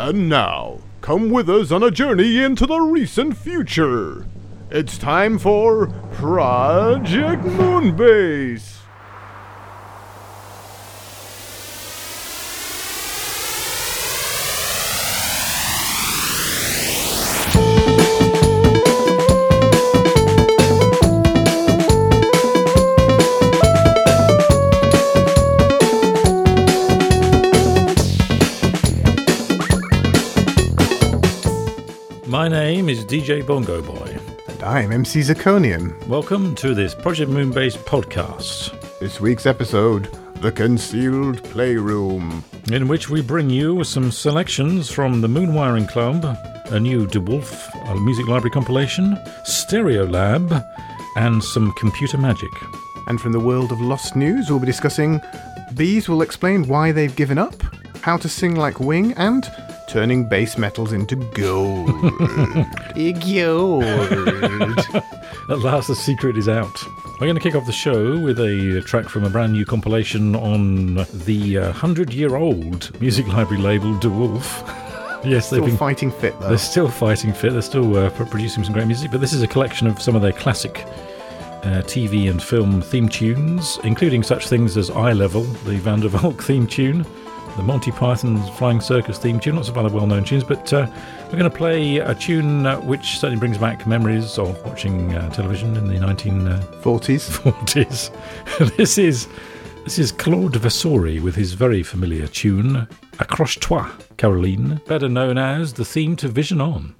And now, come with us on a journey into the recent future. It's time for Project Moonbase. DJ Bongo Boy. And I'm MC Zirconian. Welcome to this Project Moonbase podcast, This week's episode The Concealed Playroom. in which we bring you some selections from the Moon Wiring Club, a new deWolfe music library compilation, Stereolab, and some computer magic. And from the world of lost news, we'll be discussing Bees will explain why they've given up, how to sing like Wing, and turning base metals into gold. gold. At last, the secret is out. We're going to kick off the show with a track from a brand new compilation on the uh, 100 year old music library label deWolfe. yes, they've Still been fighting fit though. They're still fighting fit. They're still uh, producing some great music. But this is a collection of some of their classic uh, TV and film theme tunes, including such things as Eye Level, the Van der Valk theme tune, the Monty Python's Flying Circus theme tune, lots of other well-known tunes. But uh, we're going to play a tune uh, which certainly brings back memories of watching uh, television in the 1940s. 40s. this is this is Claude Vasori with his very familiar tune Accroche-toi, Caroline, better known as the theme to Vision On.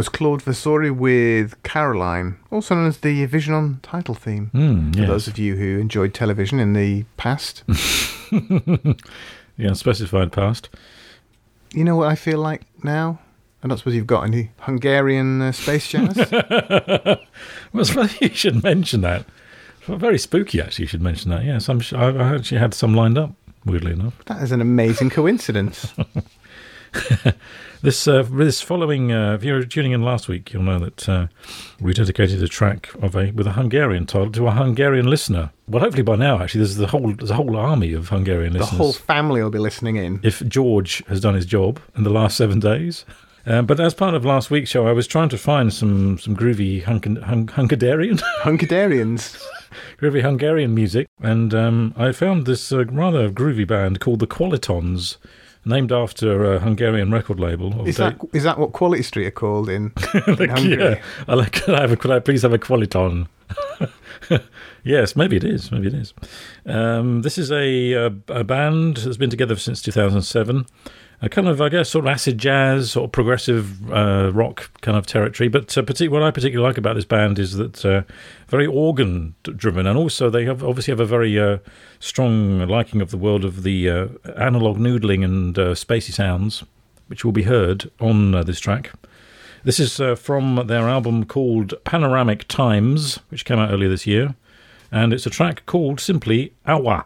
Was Claude Vasori with Caroline, also known as the Vision On title theme. Mm, For those of you who enjoyed television in the past, The unspecified past. you know what I feel like now? I don't suppose you've got any Hungarian uh, space jazz? Well, funny you should mention that. Well, very spooky, actually. You should mention that. Yes, I'm. Sure, I actually had some lined up. weirdly enough. That is an amazing coincidence. This uh, this following, uh, if you were tuning in last week, you'll know that uh, we dedicated a track of a with a Hungarian title to a Hungarian listener. Well, hopefully by now, actually, there's the whole there's a whole army of Hungarian the listeners. whole family will be listening in. if George has done his job in the last seven days. Um, but as part of last week's show, I was trying to find some some groovy Hungarian Hungarians. groovy Hungarian music, and um, I found this uh, rather groovy band called the Qualitons, named after a Hungarian record label. Is that is that what Quality Street are called in, in Hungary? yeah, I like. Could I, have a, could I please have a Qualiton? yes, maybe it is. Maybe it is. Um, this is a, a a band that's been together since 2007. A kind of, I guess, sort of acid jazz, sort of progressive uh, rock kind of territory. But uh, what I particularly like about this band is that uh, very organ driven, and also they have obviously have a very uh, strong liking of the world of the uh, analog noodling and uh, spacey sounds, which will be heard on this track. This is from their album called Panoramic Times, which came out earlier this year, and it's a track called simply Awa.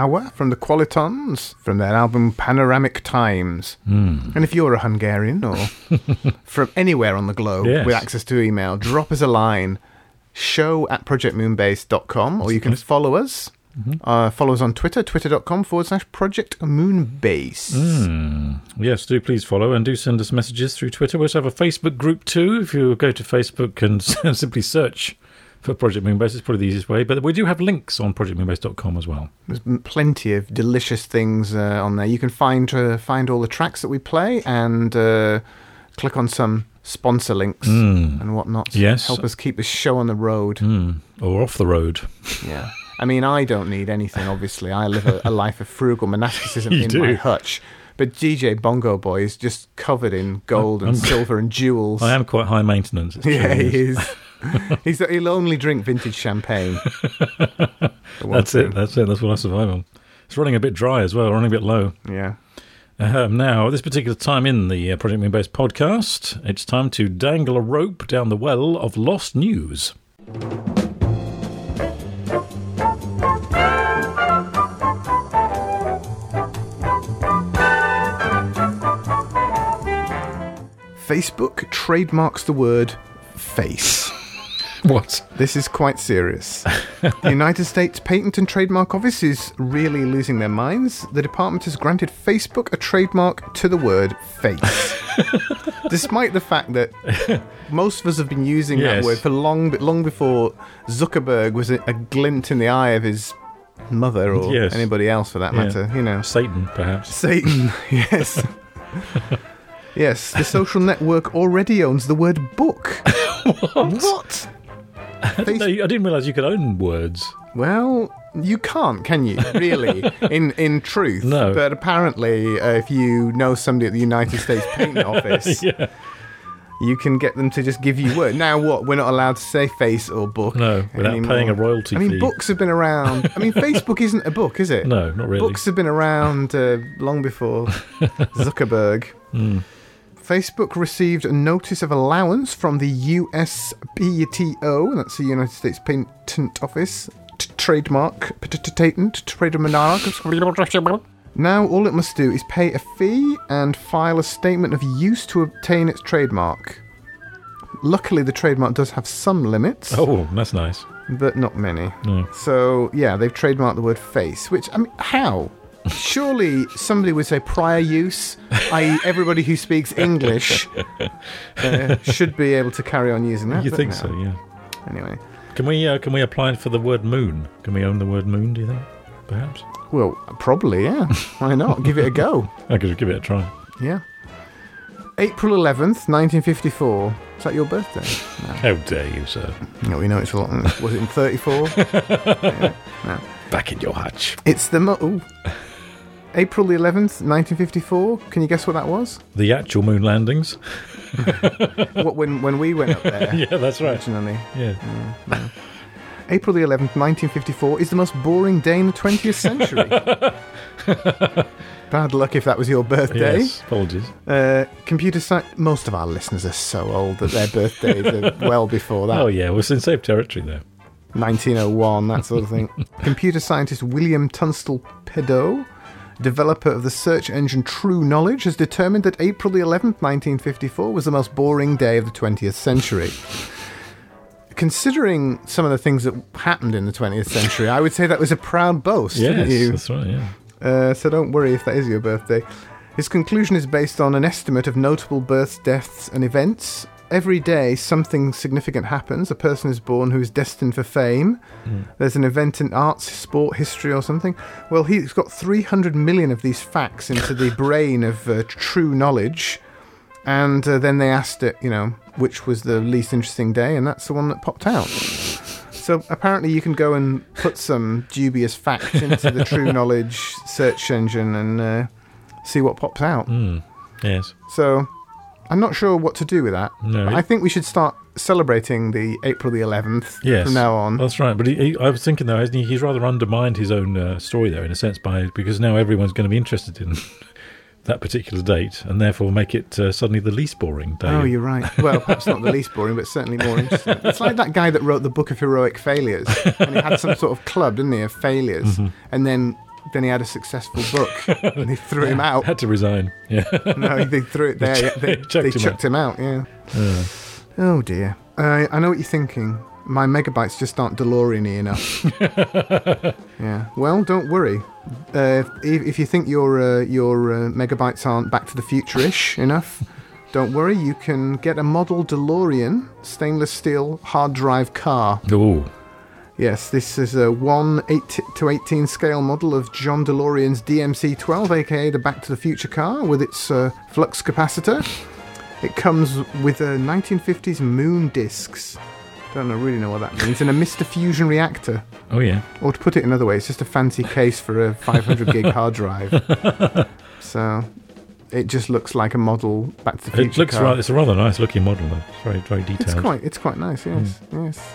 Hour from the Qualitons from their album Panoramic Times. Hmm. And if you're a Hungarian or from anywhere on the globe Yes. with access to email, drop us a line show at projectmoonbase.com or you can follow us. Mm-hmm. Uh, follow us on Twitter, twitter.com forward slash project moonbase. Hmm. Yes, do please follow and do send us messages through Twitter. We also have a Facebook group too. If you go to Facebook and simply search for Project Moonbase, it's probably the easiest way. But we do have links on projectmoonbase.com as well. There's plenty of delicious things uh, on there. You can find uh, find all the tracks that we play and uh, click on some sponsor links and whatnot. Yes. help us keep the show on the road. Hmm. Or off the road. Yeah, I mean, I don't need anything. Obviously, I live a, a life of frugal monasticism in do. my hutch. But DJ Bongo Boy is just covered in gold and I'm- silver and jewels. I am quite high maintenance. Yeah, he is. He's, he'll only drink vintage champagne. That's thing. it. That's it. That's what I survive on. It's running a bit dry as well, running a bit low. Yeah. Um, now, at this particular time in the uh, Project Moonbase podcast, it's time to dangle a rope down the well of lost news. Facebook trademarks the word face. What? This is quite serious. the United States Patent and Trademark Office is really losing their minds. The department has granted Facebook a trademark to the word face. Despite the fact that most of us have been using Yes. that word for long long before Zuckerberg was a, a glint in the eye of his mother or Yes. anybody else for that Yeah. matter, you know. Satan, perhaps. Satan, yes. yes, the social network already owns the word book. what? Face- No, I didn't realise you could own words. well, you can't, can you? Really, in in truth. No. But apparently, uh, if you know somebody at the United States Patent Office, Yeah. you can get them to just give you word. Now, what? We're not allowed to say face or book. No, without anymore. paying a royalty fee. I mean, fee. books have been around. I mean, Facebook isn't a book, is it? No, not really. Books have been around uh, long before Zuckerberg. Hmm. Facebook received a notice of allowance from the USPTO, that's the United States Patent Office, trademark, patent, trademark. Now all it must do is pay a fee and file a statement of use to obtain its trademark. Luckily, the trademark does have some limits, Oh, that's nice. but not many. No. So yeah, they've trademarked the word face, which I mean, how? Surely somebody would say prior use, i.e., everybody who speaks English uh, should be able to carry on using that. You think no. so? Yeah. Anyway, Can we uh, can we apply for the word moon? Can we own the word moon? Do you think? Perhaps. well, probably yeah. Why not? Give it a go. I could give it a try. Yeah. April eleventh, nineteen fifty-four. Is that your birthday? How dare you, sir? No, we know it's a lot. Was it in thirty-four? yeah. No. Back in your hutch. It's the mo- ooh. April the eleventh, nineteen fifty-four. Can you guess what that was? The actual moon landings. what when when we went up there yeah, that's right. originally? Yeah. April the 11th, 1954 is the most boring day in the 20th century. Bad luck if that was your birthday. Yes. Apologies. Uh, computer science. Most of our listeners are so old that their birthdays are well before that. Oh yeah, we're in safe territory there. 1901, that sort of thing. computer scientist William Tunstall Pedoe, developer of the search engine True Knowledge, has determined that April the 11th, 1954 was the most boring day of the 20th century. Considering some of the things that happened in the 20th century, I would say that was a proud boast, wouldn't Yes, you? that's right. Yeah. Uh, so don't worry if that is your birthday. His conclusion is based on an estimate of notable births, deaths, and events. Every day, something significant happens. A person is born who is destined for fame. There's an event in arts, sport, history, or something. Well, he's got 300 million of these facts into the brain of uh, true knowledge. And uh, then they asked it, you know, which was the least interesting day, and that's the one that popped out. So apparently, you can go and put some dubious facts into the True Knowledge search engine and uh, see what pops out. Mm. Yes. So I'm not sure what to do with that. No. I think we should start celebrating the April the 11th Yes. from now on. That's right. But he, he, I was thinking though, he, he's rather undermined his own uh, story there in a sense by because now everyone's going to be interested in that particular date, and therefore make it uh, suddenly the least boring day. Oh, you're right. Well, perhaps not the least boring, but certainly more interesting. It's like that guy that wrote the book of heroic failures, and he had some sort of club, didn't he, of failures, Mm-hmm. and then then he had a successful book, and they threw him out. Had to resign. Yeah. No, they threw it there. yeah, They, chucked they him chucked him out. Yeah. Uh, Oh dear. Uh, I know what you're thinking. My megabytes just aren't DeLorean-y enough. yeah. Well, don't worry. Uh, if, if you think your uh, your uh, megabytes aren't Back to the Future-ish enough, don't worry. You can get a model DeLorean stainless steel hard drive car. oh, Yes, this is a 1 8 to 18 scale model of John DeLorean's DMC-12, aka the Back to the Future car, with its uh, flux capacitor. It comes with a 1950s moon discs. Don't know, really know what that means. And a Mr. Fusion reactor. oh yeah. Or to put it another way, it's just a fancy case for a 500 gig hard drive. So it just looks like a model Back to the Future It looks car. right. It's a rather nice looking model. Though. It's very, very detailed. It's quite, it's quite nice, yes, yes.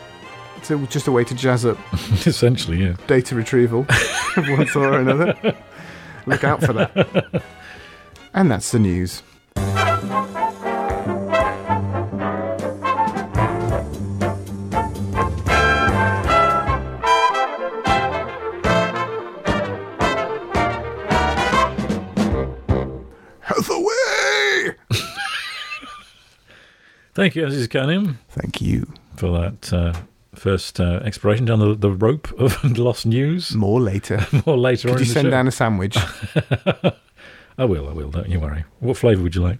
It's just a way to jazz up Essentially, yeah. data retrieval of one sort or another. Look out for that. And that's the news. Thank you, Aziz Kanim, Thank you. for that uh, first uh, exploration down the, the rope of lost news. More later. More later on Could you send show. down a sandwich? I will. I will. Don't you worry. What flavour would you like?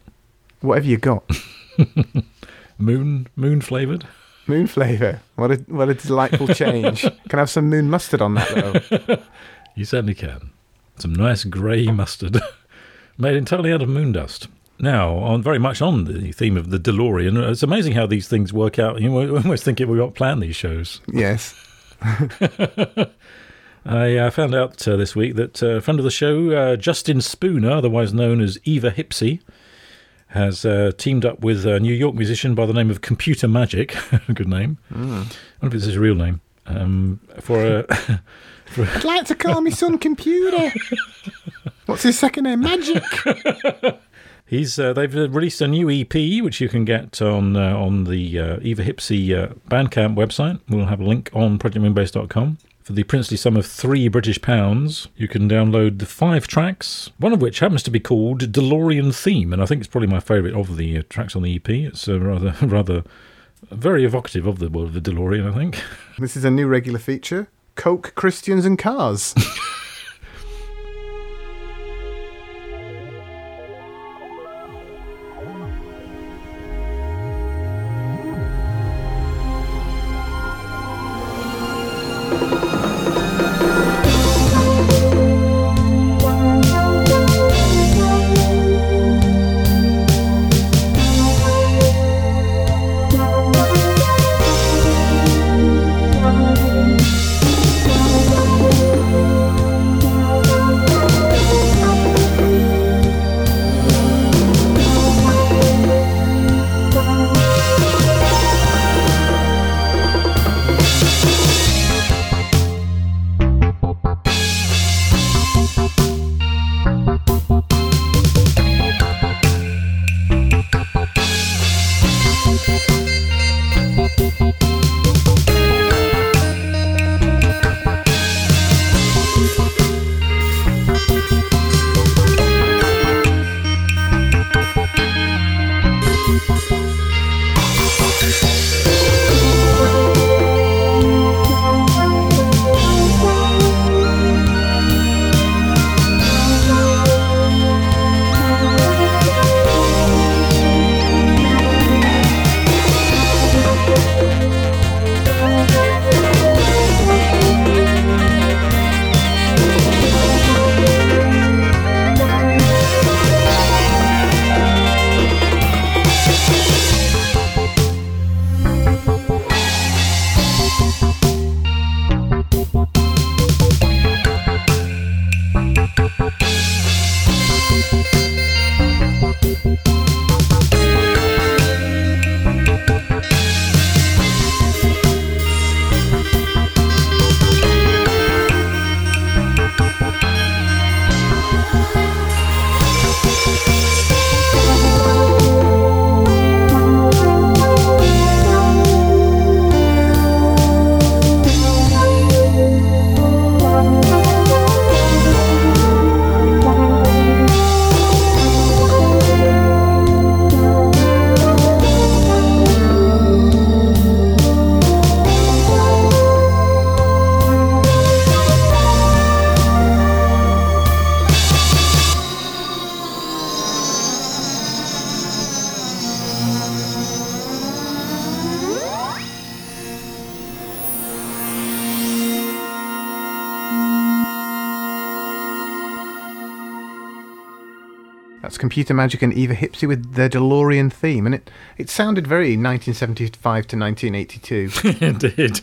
Whatever you got. Moon, moon flavoured. Moon flavour. What a what a delightful change. Can I have some moon mustard on that though? You certainly can. Some nice grey mustard, made entirely out of moon dust. Now, on very much on the theme of the DeLorean, it's amazing how these things work out. You know, almost think we've got planned these shows. Yes. I uh, found out uh, this week that uh, a friend of the show, uh, Justin Spooner, otherwise known as Eva Hipsey, has uh, teamed up with a New York musician by the name of Computer Magic. Good name. I wonder if it's his real name. Um, for a I'd like to call my son computer. What's his second name? Magic. He's uh, they've uh, released a new EP which you can get on uh, on the uh, Eva Hipsey uh, Bandcamp website. We'll have a link on projectmoonbase.com. For the princely sum of three British pounds, you can download the five tracks, one of which happens to be called DeLorean Theme, and I think it's probably my favourite of the uh, tracks on the EP. It's uh, rather rather very evocative of the world of the DeLorean, I think. This is a new regular feature. Coke, Christians and cars. Computer Magic and Eva Hipsey with their DeLorean theme, and it, it sounded very 1975 to 1982. it did.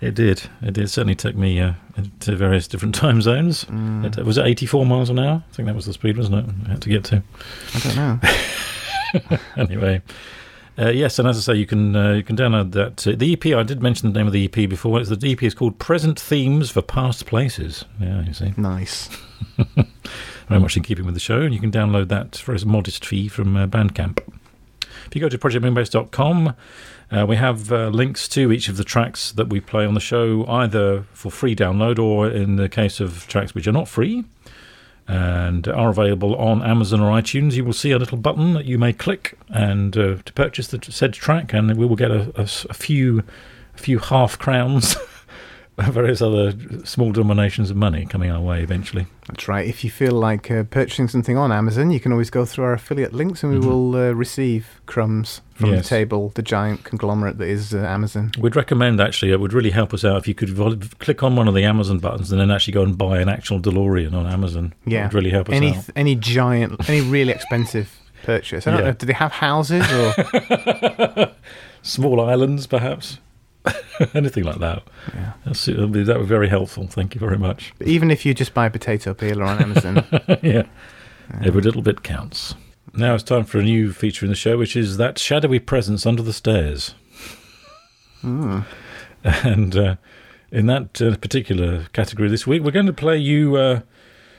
It did. It did certainly took me uh, to various different time zones. Mm. It, was it 84 miles an hour? I think that was the speed, wasn't it? I had to get to. I don't know. anyway, uh, yes, and as I say, you can uh, you can download that. Uh, the EP, I did mention the name of the EP before. It's the EP is called Present Themes for Past Places. Yeah, you see. Nice. Very much in keeping with the show, and you can download that for a modest fee from uh, Bandcamp. If you go to projectmoonbase.com, uh, we have uh, links to each of the tracks that we play on the show, either for free download or in the case of tracks which are not free and are available on Amazon or iTunes. You will see a little button that you may click and uh, to purchase the said track, and we will get a, a, a few a few half crowns various other small denominations of money coming our way eventually. That's right. If you feel like uh, purchasing something on Amazon, you can always go through our affiliate links and we mm-hmm. will uh, receive crumbs from yes. the table, the giant conglomerate that is uh, Amazon. We'd recommend actually, it would really help us out if you could vol- click on one of the Amazon buttons and then actually go and buy an actual DeLorean on Amazon. Yeah. It would really help us any, out. Any giant, any really expensive purchase. I don't yeah. know, do they have houses or. Small islands, perhaps? anything like that. Yeah. That's, that would be very helpful. Thank you very much. But even if you just buy a potato peeler on Amazon, yeah. yeah, every little bit counts. Now it's time for a new feature in the show, which is that shadowy presence under the stairs. Mm. And uh, in that uh, particular category this week, we're going to play you uh,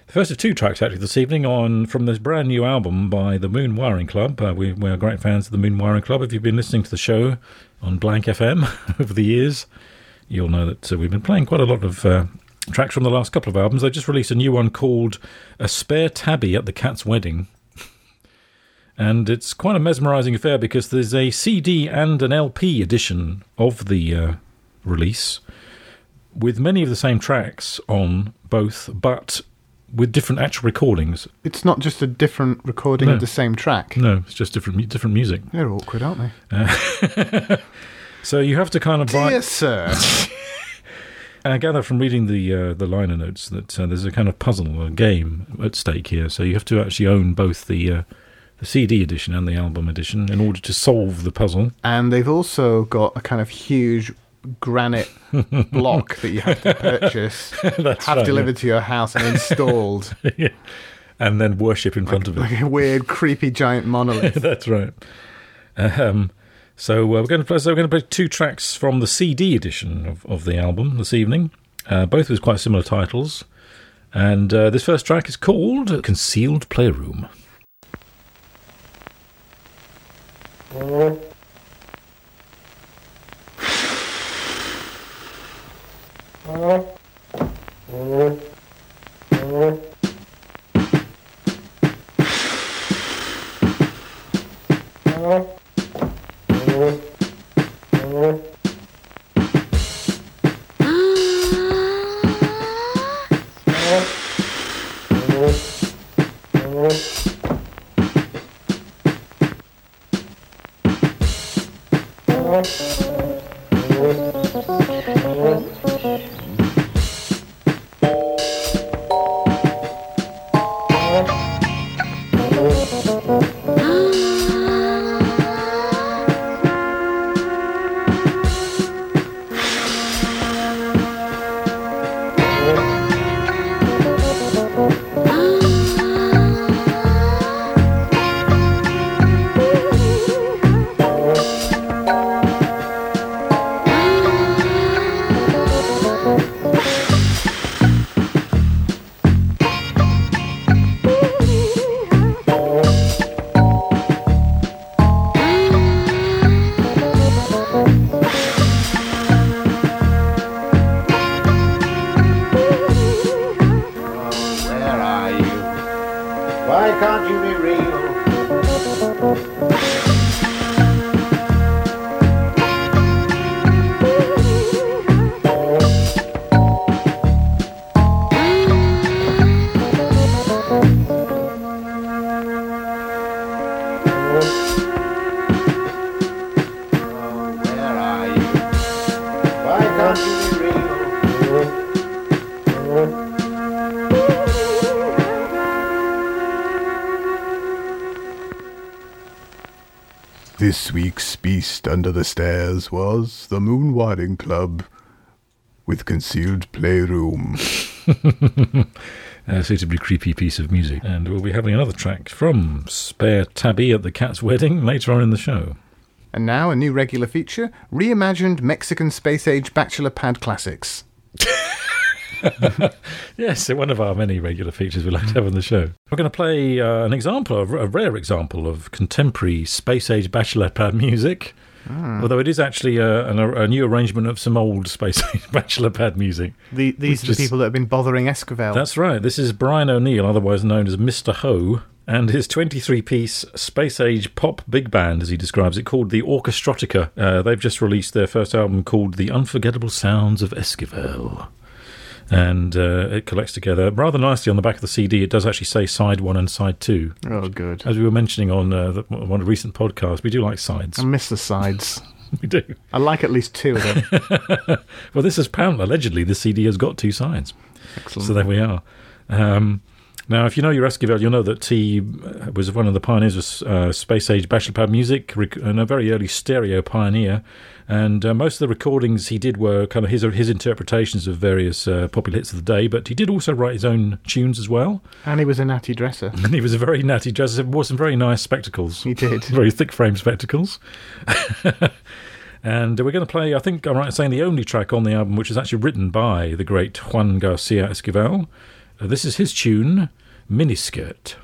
the first of two tracks actually this evening on from this brand new album by the Moon Wiring Club. Uh, we, we are great fans of the Moon Wiring Club. If you've been listening to the show on Blank FM over the years, you'll know that uh, we've been playing quite a lot of uh, tracks from the last couple of albums. They just released a new one called A Spare Tabby at the Cat's Wedding. And it's quite a mesmerising affair because there's a CD and an LP edition of the uh, release with many of the same tracks on both, but with different actual recordings. It's not just a different recording no. of the same track. No, it's just different different music. They're awkward, aren't they? Uh, so you have to kind of buy. Dear sir. And I gather from reading the uh, the liner notes that uh, there's a kind of puzzle, a game at stake here. So you have to actually own both the uh, the CD edition and the album edition in order to solve the puzzle. And they've also got a kind of huge granite block that you have to purchase, have right, delivered yeah. to your house and installed. yeah. And then worship in like, front of it. Like a weird, creepy giant monolith. That's right. Um, so uh, we're going to play. So we're going to play two tracks from the CD edition of, of the album this evening. Uh, both with quite similar titles, and uh, this first track is called "Concealed Playroom." Thank Under the Stairs was the Moon Wiring Club with Concealed Playroom. a suitably creepy piece of music. And we'll be having another track from Spare Tabby at the Cat's Wedding later on in the show. And now a new regular feature reimagined Mexican space age bachelor pad classics. yes, one of our many regular features we like to have on the show. We're going to play uh, an example, a rare example of contemporary space age bachelor pad music. Mm. Although it is actually a, a, a, new arrangement of some old space age bachelor pad music. The, these are the is, people that have been bothering Esquivel. That's right. This is Brian O'Neill, otherwise known as Mr. Ho, and his 23 piece space age pop big band, as he describes it, called the Orchestrotica. Uh, they've just released their first album called The Unforgettable Sounds of Esquivel and uh, it collects together rather nicely on the back of the CD. It does actually say side one and side two. Oh, good. As we were mentioning on uh, the, one of the recent podcasts, we do like sides. I miss the sides. we do. I like at least two of them. well, this is apparently allegedly the CD has got two sides. Excellent. So there we are. Um, now, if you know your Esquivel, you'll know that he was one of the pioneers of uh, space age bachelor pad music and a very early stereo pioneer. And uh, most of the recordings he did were kind of his his interpretations of various uh, popular hits of the day, but he did also write his own tunes as well. And he was a natty dresser. And he was a very natty dresser. He Wore some very nice spectacles. He did. very thick frame spectacles. and we're going to play, I think I'm right in saying, the only track on the album which is actually written by the great Juan Garcia Esquivel. Uh, this is his tune, Miniskirt.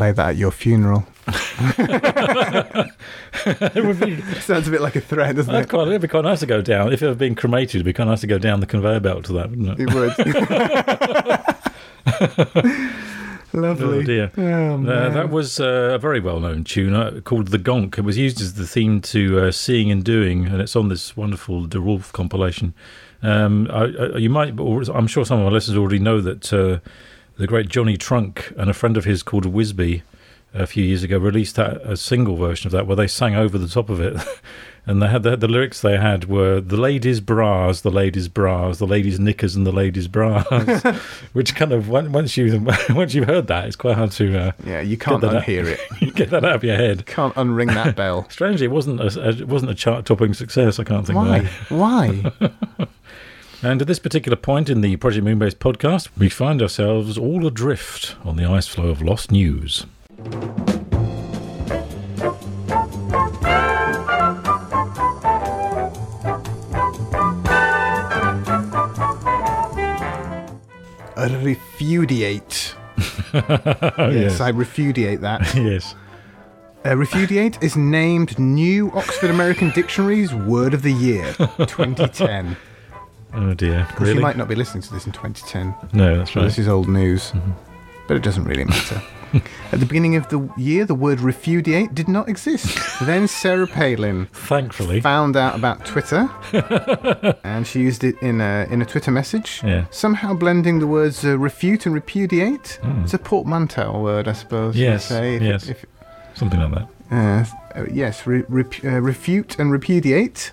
Play that at your funeral. it would be Sounds a bit like a threat, doesn't it? quite, it'd be quite nice to go down. If it had been cremated, it'd be quite nice to go down the conveyor belt to that, wouldn't it? It would. Lovely. Oh dear. Oh, Uh, that was uh, a very well known tune uh, called The Gonk. It was used as the theme to uh, Seeing and Doing, and it's on this wonderful deWolfe compilation. Um, I, I, you might, I'm sure some of our listeners already know that uh, the great Jonny Trunk and a friend of his called Wisbey a few years ago released that, a single version of that where they sang over the top of it. And they had the, the lyrics they had were the ladies' bras, the ladies' bras, the ladies' knickers, and the ladies' bras, which kind of once you once you've heard that, it's quite hard to uh, yeah, you can't out. unhear it. get that out of your head. Can't unring that bell. Strangely, it wasn't a, it wasn't a chart-topping success. I can't think Why? why. And at this particular point in the Project Moonbase podcast, we find ourselves all adrift on the ice floe of lost news. refudiate. Oh, yes, I refudiate that. yes. Uh, refudiate is named New Oxford American Dictionary's Word of the Year 2010. Oh dear. Really? You might not be listening to this in 2010. No, that's right. This is old news, but it doesn't really matter. At the beginning of the year, the word refudiate did not exist. then Sarah Palin Thankfully. found out about Twitter, and she used it in a in a Twitter message. Yeah. Somehow blending the words uh, refute and repudiate. It's a portmanteau word, I suppose. Yes, Say, if- yes. if- Something like that. uh, uh, yes, re- rep- uh, refute and repudiate.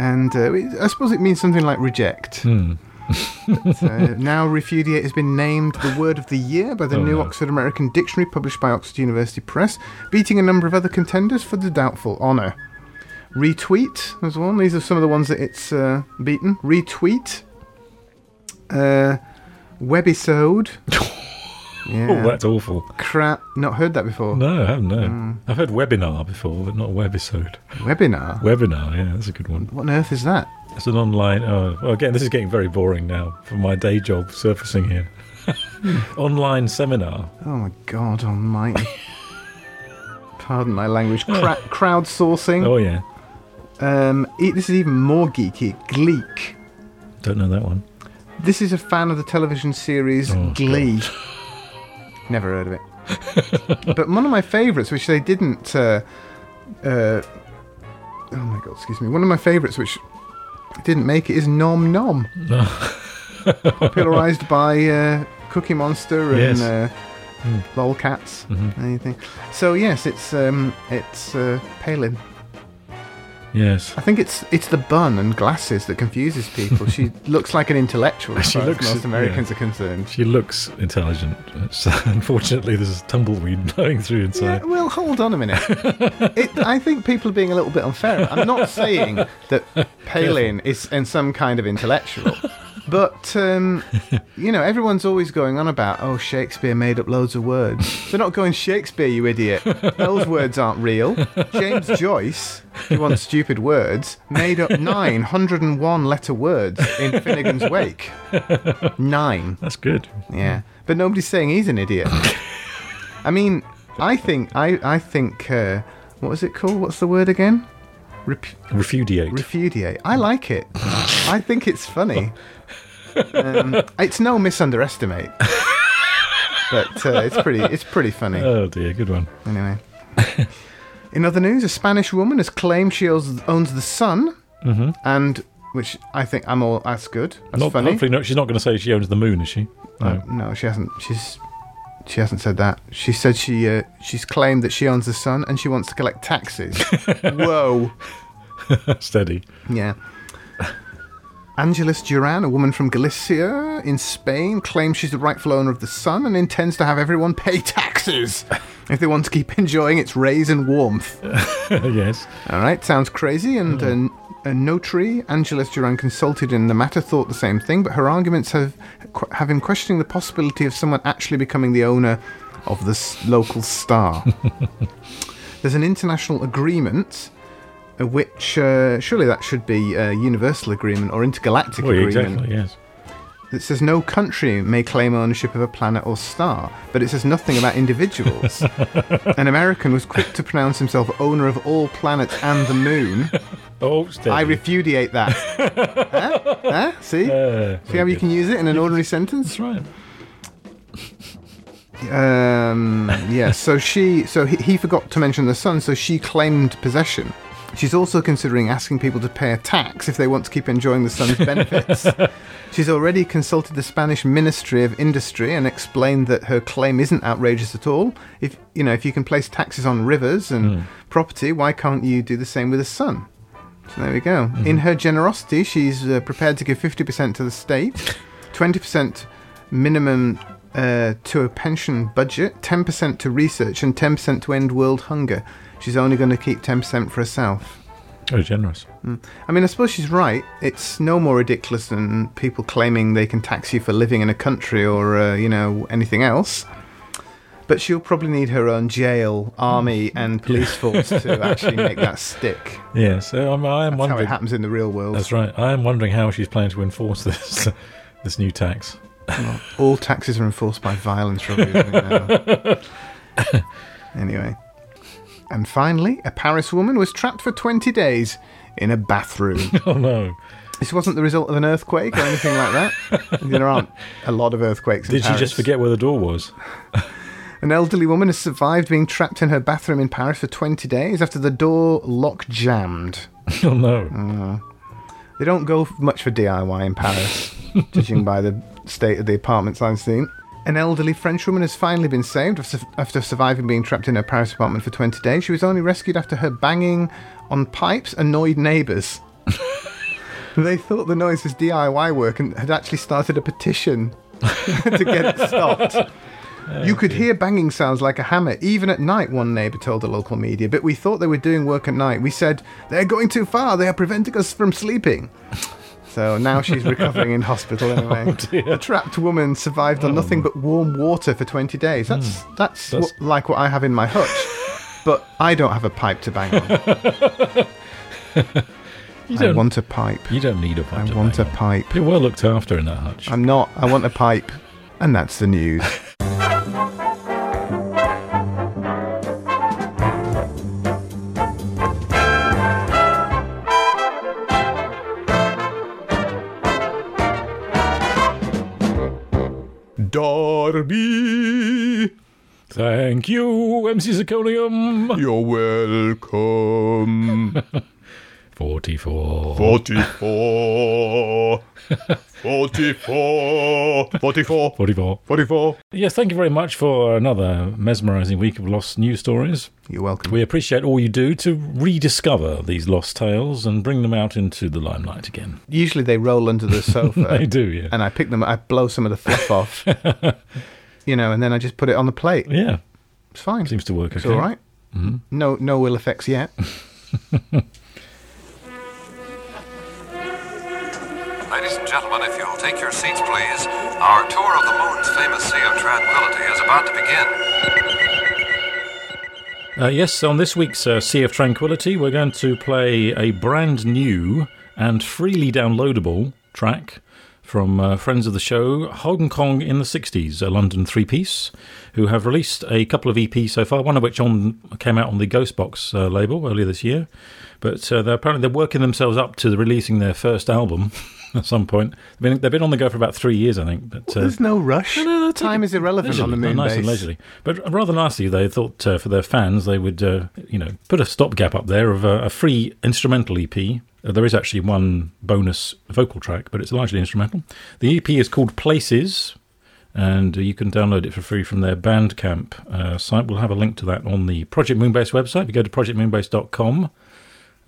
And uh, I suppose it means something like reject. Hmm. Uh, now, refudiate has been named the word of the year by the Oh, New no. Oxford American Dictionary, published by Oxford University Press, beating a number of other contenders for the doubtful honour. Retweet as one. These are some of the ones that it's uh, beaten. Retweet. Uh, webisode. yeah. Oh, that's awful. Crap. Not heard that before. No, I haven't. No. Hmm. I've heard webinar before, but not webisode. Webinar. Webinar, yeah, that's a good one. What on earth is that? It's an online. Oh, well, again, this is getting very boring now for my day job surfacing here. online seminar. Oh my God Almighty! Pardon my language. Cra- crowdsourcing. Oh yeah, Um, e- this is even more geeky. Gleek. don't know that one. This is a fan of the television series Oh, Glee. Never heard of it. but one of my favourites, which they didn't. Uh, uh, oh my god, excuse me. One of my favourites, which didn't make it, is Nom Nom. Popularised by uh, Cookie Monster and Yes. uh, Mm. Lolcats. Mhm. Anything. So yes, it's um, it's uh, Palin. Yes, I think it's it's the bun and glasses that confuses people. she looks like an intellectual as She far as looks- most Americans are concerned. she looks intelligent. It's, unfortunately, there's tumbleweed blowing through Yeah, inside. well, hold on a minute. it, I think people are being a little bit unfair. I'm not saying that Palin is in some kind of intellectual, but um, you know, everyone's always going on about oh Shakespeare made up loads of words. They're not going Shakespeare, you idiot. Those words aren't real. James Joyce, you want stupid words, made up 901 letter words in Finnegan's Wake. Nine. That's good. Yeah, but nobody's saying he's an idiot. I mean, I think I I think uh, what was it called? What's the word again? Rep- Refudiate. refudiate. I like it. I think it's funny. Um, it's no misunderestimate, but uh, it's pretty it's pretty funny. oh dear, good one. Anyway. In other news, a Spanish woman has claimed she owns, owns the sun, hmm and which I think I'm all that's good. That's Not, funny. hopefully, not, she's not going to say she owns the moon, is she? No, No. no, she hasn't. She's she hasn't said that. She said she uh, she's claimed that she owns the sun and she wants to collect taxes. Whoa, Steady. yeah. Angeles Duran, a woman from Galicia in Spain, claims she's the rightful owner of the sun and intends to have everyone pay taxes if they want to keep enjoying its rays and warmth. yes. All right, sounds crazy. And uh, a notary, Angeles Duran, consulted in the matter, thought the same thing, but her arguments have have him questioning the possibility of someone actually becoming the owner of the local star. There's an international agreement. Uh, Which uh, surely that should be a universal agreement or intergalactic Well, agreement. exactly. Yes. It says no country may claim ownership of a planet or star, but it says nothing about individuals. An American was quick to pronounce himself owner of all planets and the moon. Oh, steady. I repudiate that. huh? Huh? See? Uh, See how you can use it in an ordinary sentence? That's right. Um, yeah, so she, so he, he forgot to mention the sun, so she claimed possession. She's also considering asking people to pay a tax if they want to keep enjoying the sun's benefits. She's already consulted the Spanish Ministry of Industry and explained that her claim isn't outrageous at all. If you know, if you can place taxes on rivers and property, why can't you do the same with the sun? So there we go. In her generosity, she's uh, prepared to give 50% to the state, 20% minimum uh, to a pension budget, 10% to research, and 10% to end world hunger. She's only going to keep 10% for herself. Very generous. I mean, I suppose she's right. It's no more ridiculous than people claiming they can tax you for living in a country or, uh, you know, anything else. But she'll probably need her own jail, army, and police force to actually make that stick. Yeah, so I'm, I am That's how it happens in the real world. That's right. I am wondering how she's planning to enforce this this new tax. All taxes are enforced by violence, Robbie. anyway. And finally, a Paris woman was trapped for 20 days in a bathroom. Oh no! this wasn't the result of an earthquake or anything like that. there aren't a lot of earthquakes in Did she just forget where the door was? An elderly woman has survived being trapped in her bathroom in Paris for 20 days after the door lock jammed. Oh no! Mm. They don't go much for DIY in Paris, judging by the state of the apartments I've seen. An elderly French woman has finally been saved after surviving being trapped in her Paris apartment for 20 days. She was only rescued after her banging on pipes annoyed neighbours. they thought the noise was DIY work and had actually started a petition to get it stopped. You could hear banging sounds like a hammer, even at night, one neighbour told the local media. But we thought they were doing work at night. We said, they're going too far, they are preventing us from sleeping. So now she's recovering in hospital anyway. Oh, dear. the trapped woman survived on nothing oh, but warm water for 20 days. That's, hmm. that's, That's- What, like what I have in my hutch. but I don't have a pipe to bang on. You I don't. want a pipe. you don't need a pipe. to want a on. pipe. You're well looked after in that hutch. I'm not. I want a pipe. And that's the news. You, MC Zirconium. you're welcome. Forty-four. 44. 44. 44. Forty-four. 44. Yes, thank you very much for another mesmerising week of lost news stories. You're welcome. We appreciate all you do to rediscover these lost tales and bring them out into the limelight again. Usually they roll under the sofa. They do, yeah. and I pick them, I blow some of the fluff off, you know, and then I just put it on the plate. Yeah, It's fine. seems to work it's okay. all right. No, no ill effects yet. Ladies and gentlemen, if you'll take your seats, please. Our tour of the moon's famous Sea of Tranquility is about to begin. Uh, yes, on this week's uh, Sea of Tranquility, we're going to play a brand new and freely downloadable track from uh, friends of the show, Hong Kong in the 60s, a London three piece, who have released a couple of EPs so far, one of which on came out on the Ghostbox uh, label earlier this year. But uh, they're apparently they're working themselves up to releasing their first album at some point. They've been, they've been on the go for about three years, I think. But uh, There's no rush. no, no, take Time is irrelevant on the leisurely, moon nice and leisurely. But rather nicely, they thought uh, for their fans they would, uh, you know, put a stopgap up there of a free instrumental EP. Uh, there is actually one bonus vocal track, but it's largely instrumental. The EP is called Places, and you can download it for free from their Bandcamp uh, site. We'll have a link to that on the Project Moonbase website. If you go to projectmoonbase.com,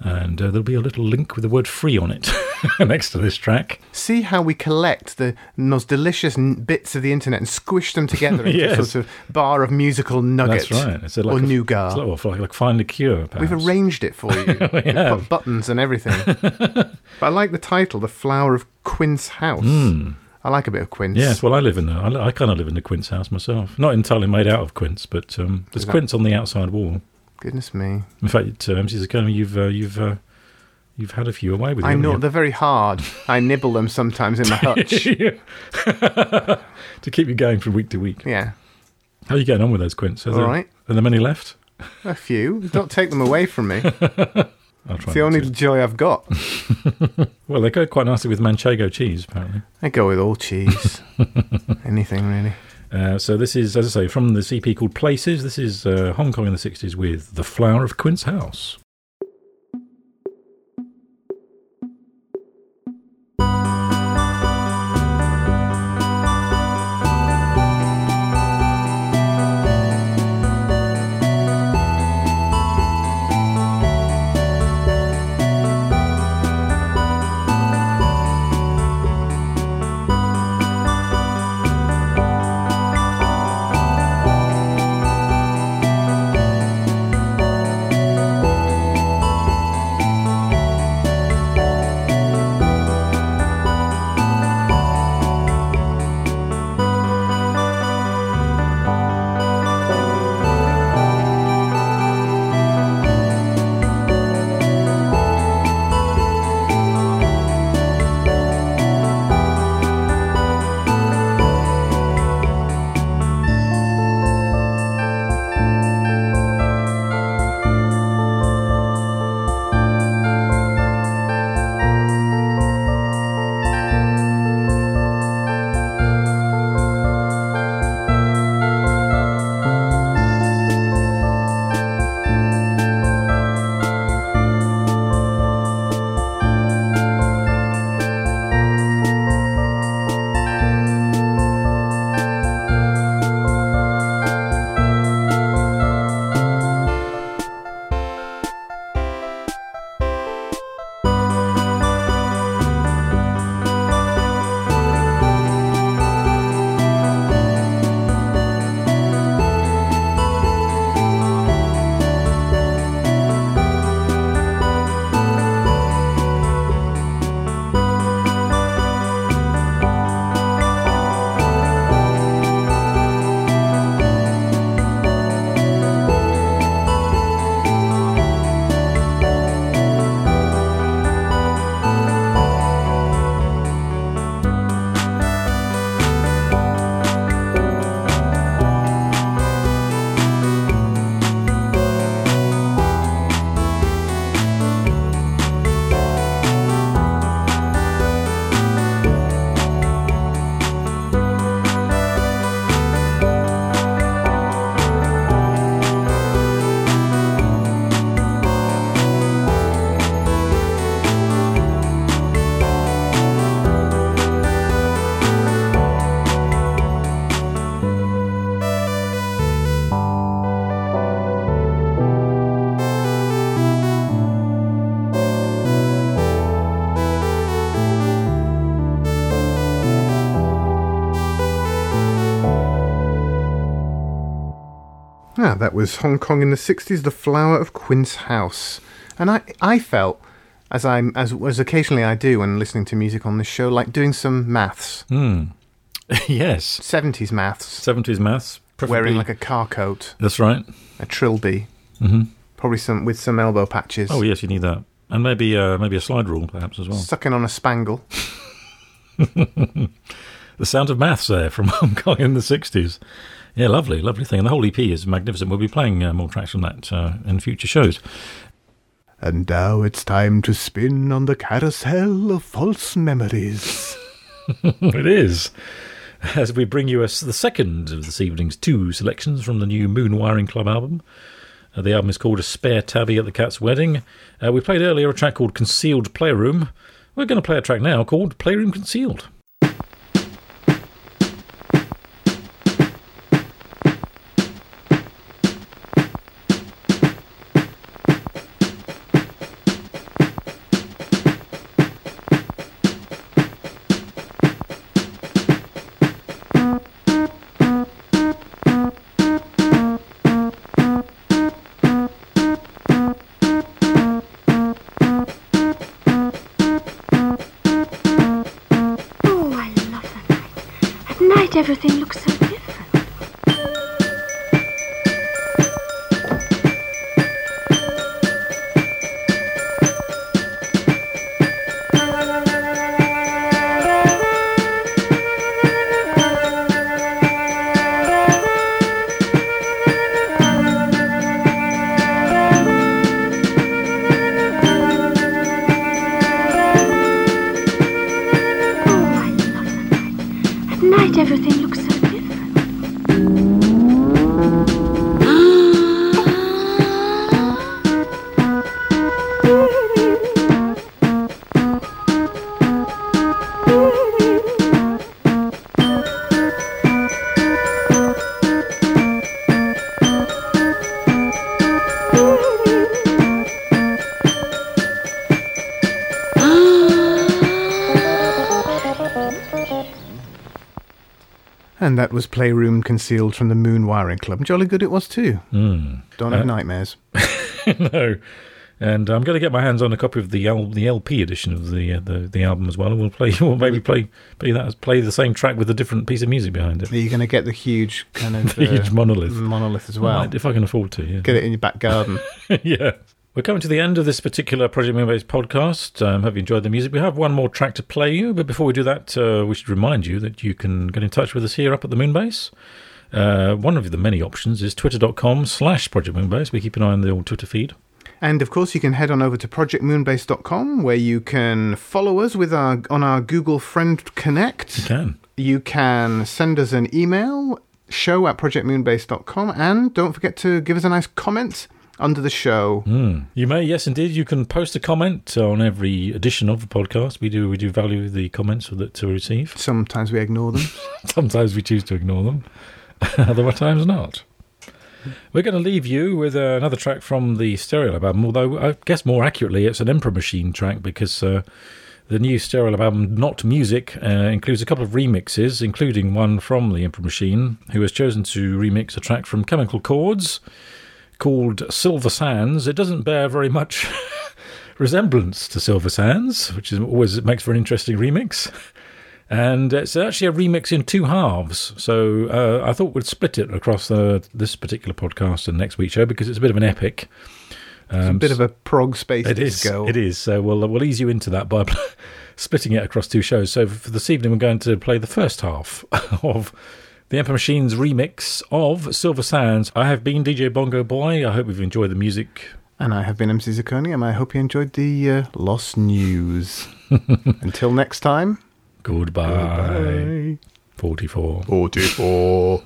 and uh, there'll be a little link with the word free on it next to this track. See how we collect the most delicious n- bits of the internet and squish them together into Yes. a sort of bar of musical nuggets That's right. It's like or a, nougat. It's like, well, a Cure, liqueur. We've arranged it for you. we have. buttons and everything. but I like the title, "The Flower of Quince House." I like a bit of quince. Yes, well, I live in the, I, I kind of live in the quince house myself. Not entirely made out of quince, but um, there's that- quince on the outside wall. Goodness me. In fact, uh, MC Zakona, you've uh, you've uh, You've had a few away with you. I know you? they're very hard. I nibble them sometimes in my hutch. to keep you going from week to week. yeah, How are you getting on with those quints? Are All there, right. Are there many left? a few. Don't take them away from me. It's the only to. joy I've got. Well, they go quite nicely with manchego cheese, apparently. They go with all cheese. Anything really. Uh, so this is, as I say, from the EP called Places. This is uh, Hong Kong in the '60s with the flower of Quince House. That was Hong Kong in the 60s, The Flower of Quince House. And I, I felt, as, I'm, as, as occasionally I do when listening to music on this show, like doing some maths. Hmm. yes. 70s maths. 70s maths. Wearing like a car coat, That's right. a trilby, hmm probably some with some elbow patches. Oh, yes, you need that. And maybe uh, maybe a slide rule, perhaps, as well. Sucking on a spangle. The sound of maths there from Hong Kong in the 60s. Yeah, lovely, lovely thing. And the whole EP is magnificent. We'll be playing uh, more tracks from that uh, in future shows. And now it's time to spin on the carousel of false memories. it is. As we bring you us the second of this evening's two selections from the new Moon Wiring Club album. Uh, the album is called A Spare Tabby at the Cat's Wedding. Uh, we played earlier a track called Concealed Playroom. We're going to play a track now called Playroom Concealed. Everything looks so different. And that was Playroom Concealed from the Moon Wiring Club. Jolly good it was too. Mm. Don't have nightmares. no. And I'm going to get my hands on a copy of the L- the LP edition of the, uh, the the album as well, and we'll play. We'll maybe play play that play the same track with a different piece of music behind it. Are you going to get the huge kind of The huge monolith. monolith as well? Might, if I can afford to. Yeah. Get it in your back garden. yeah. We're coming to the end of this particular Project Moonbase podcast. Um, hope you enjoyed the music. We have one more track to play you, but before we do that, uh, we should remind you that you can get in touch with us here up at the Moonbase. Uh, one of the many options is twitter.com slash Project Moonbase. We keep an eye on the old Twitter feed. And of course, you can head on over to projectmoonbase.com where you can follow us with our on our Google Friend Connect. You can. You can send us an email, show at projectmoonbase.com, and don't forget to give us a nice comment under the show. Mm. You may, yes, indeed. You can post a comment on every edition of the podcast. We do, we do value the comments that to receive. Sometimes we ignore them. Sometimes we choose to ignore them, other times not. We're going to leave you with uh, another track from the Stereolab album, although I guess more accurately it's an Emperor Machine track because uh, the new Stereolab album, Not Music, uh, includes a couple of remixes, including one from the Emperor Machine, who has chosen to remix a track from Chemical Chords called Silver Sands. It doesn't bear very much resemblance to Silver Sands, which is always makes for an interesting remix. And it's actually a remix in two halves. So uh, I thought we'd split it across uh, this particular podcast and next week's show because it's a bit of an epic. It's a bit of a prog space It is. disco. It is. So we'll we'll ease you into that by splitting it across two shows. So for this evening, we're going to play the first half of the Emperor Machines remix of Silver Sands. I have been DJ Bongo Boy. I hope you've enjoyed the music. And I have been MC Zacconi, and I hope you enjoyed the uh, Lost News. Until next time. Goodbye. 44. 44.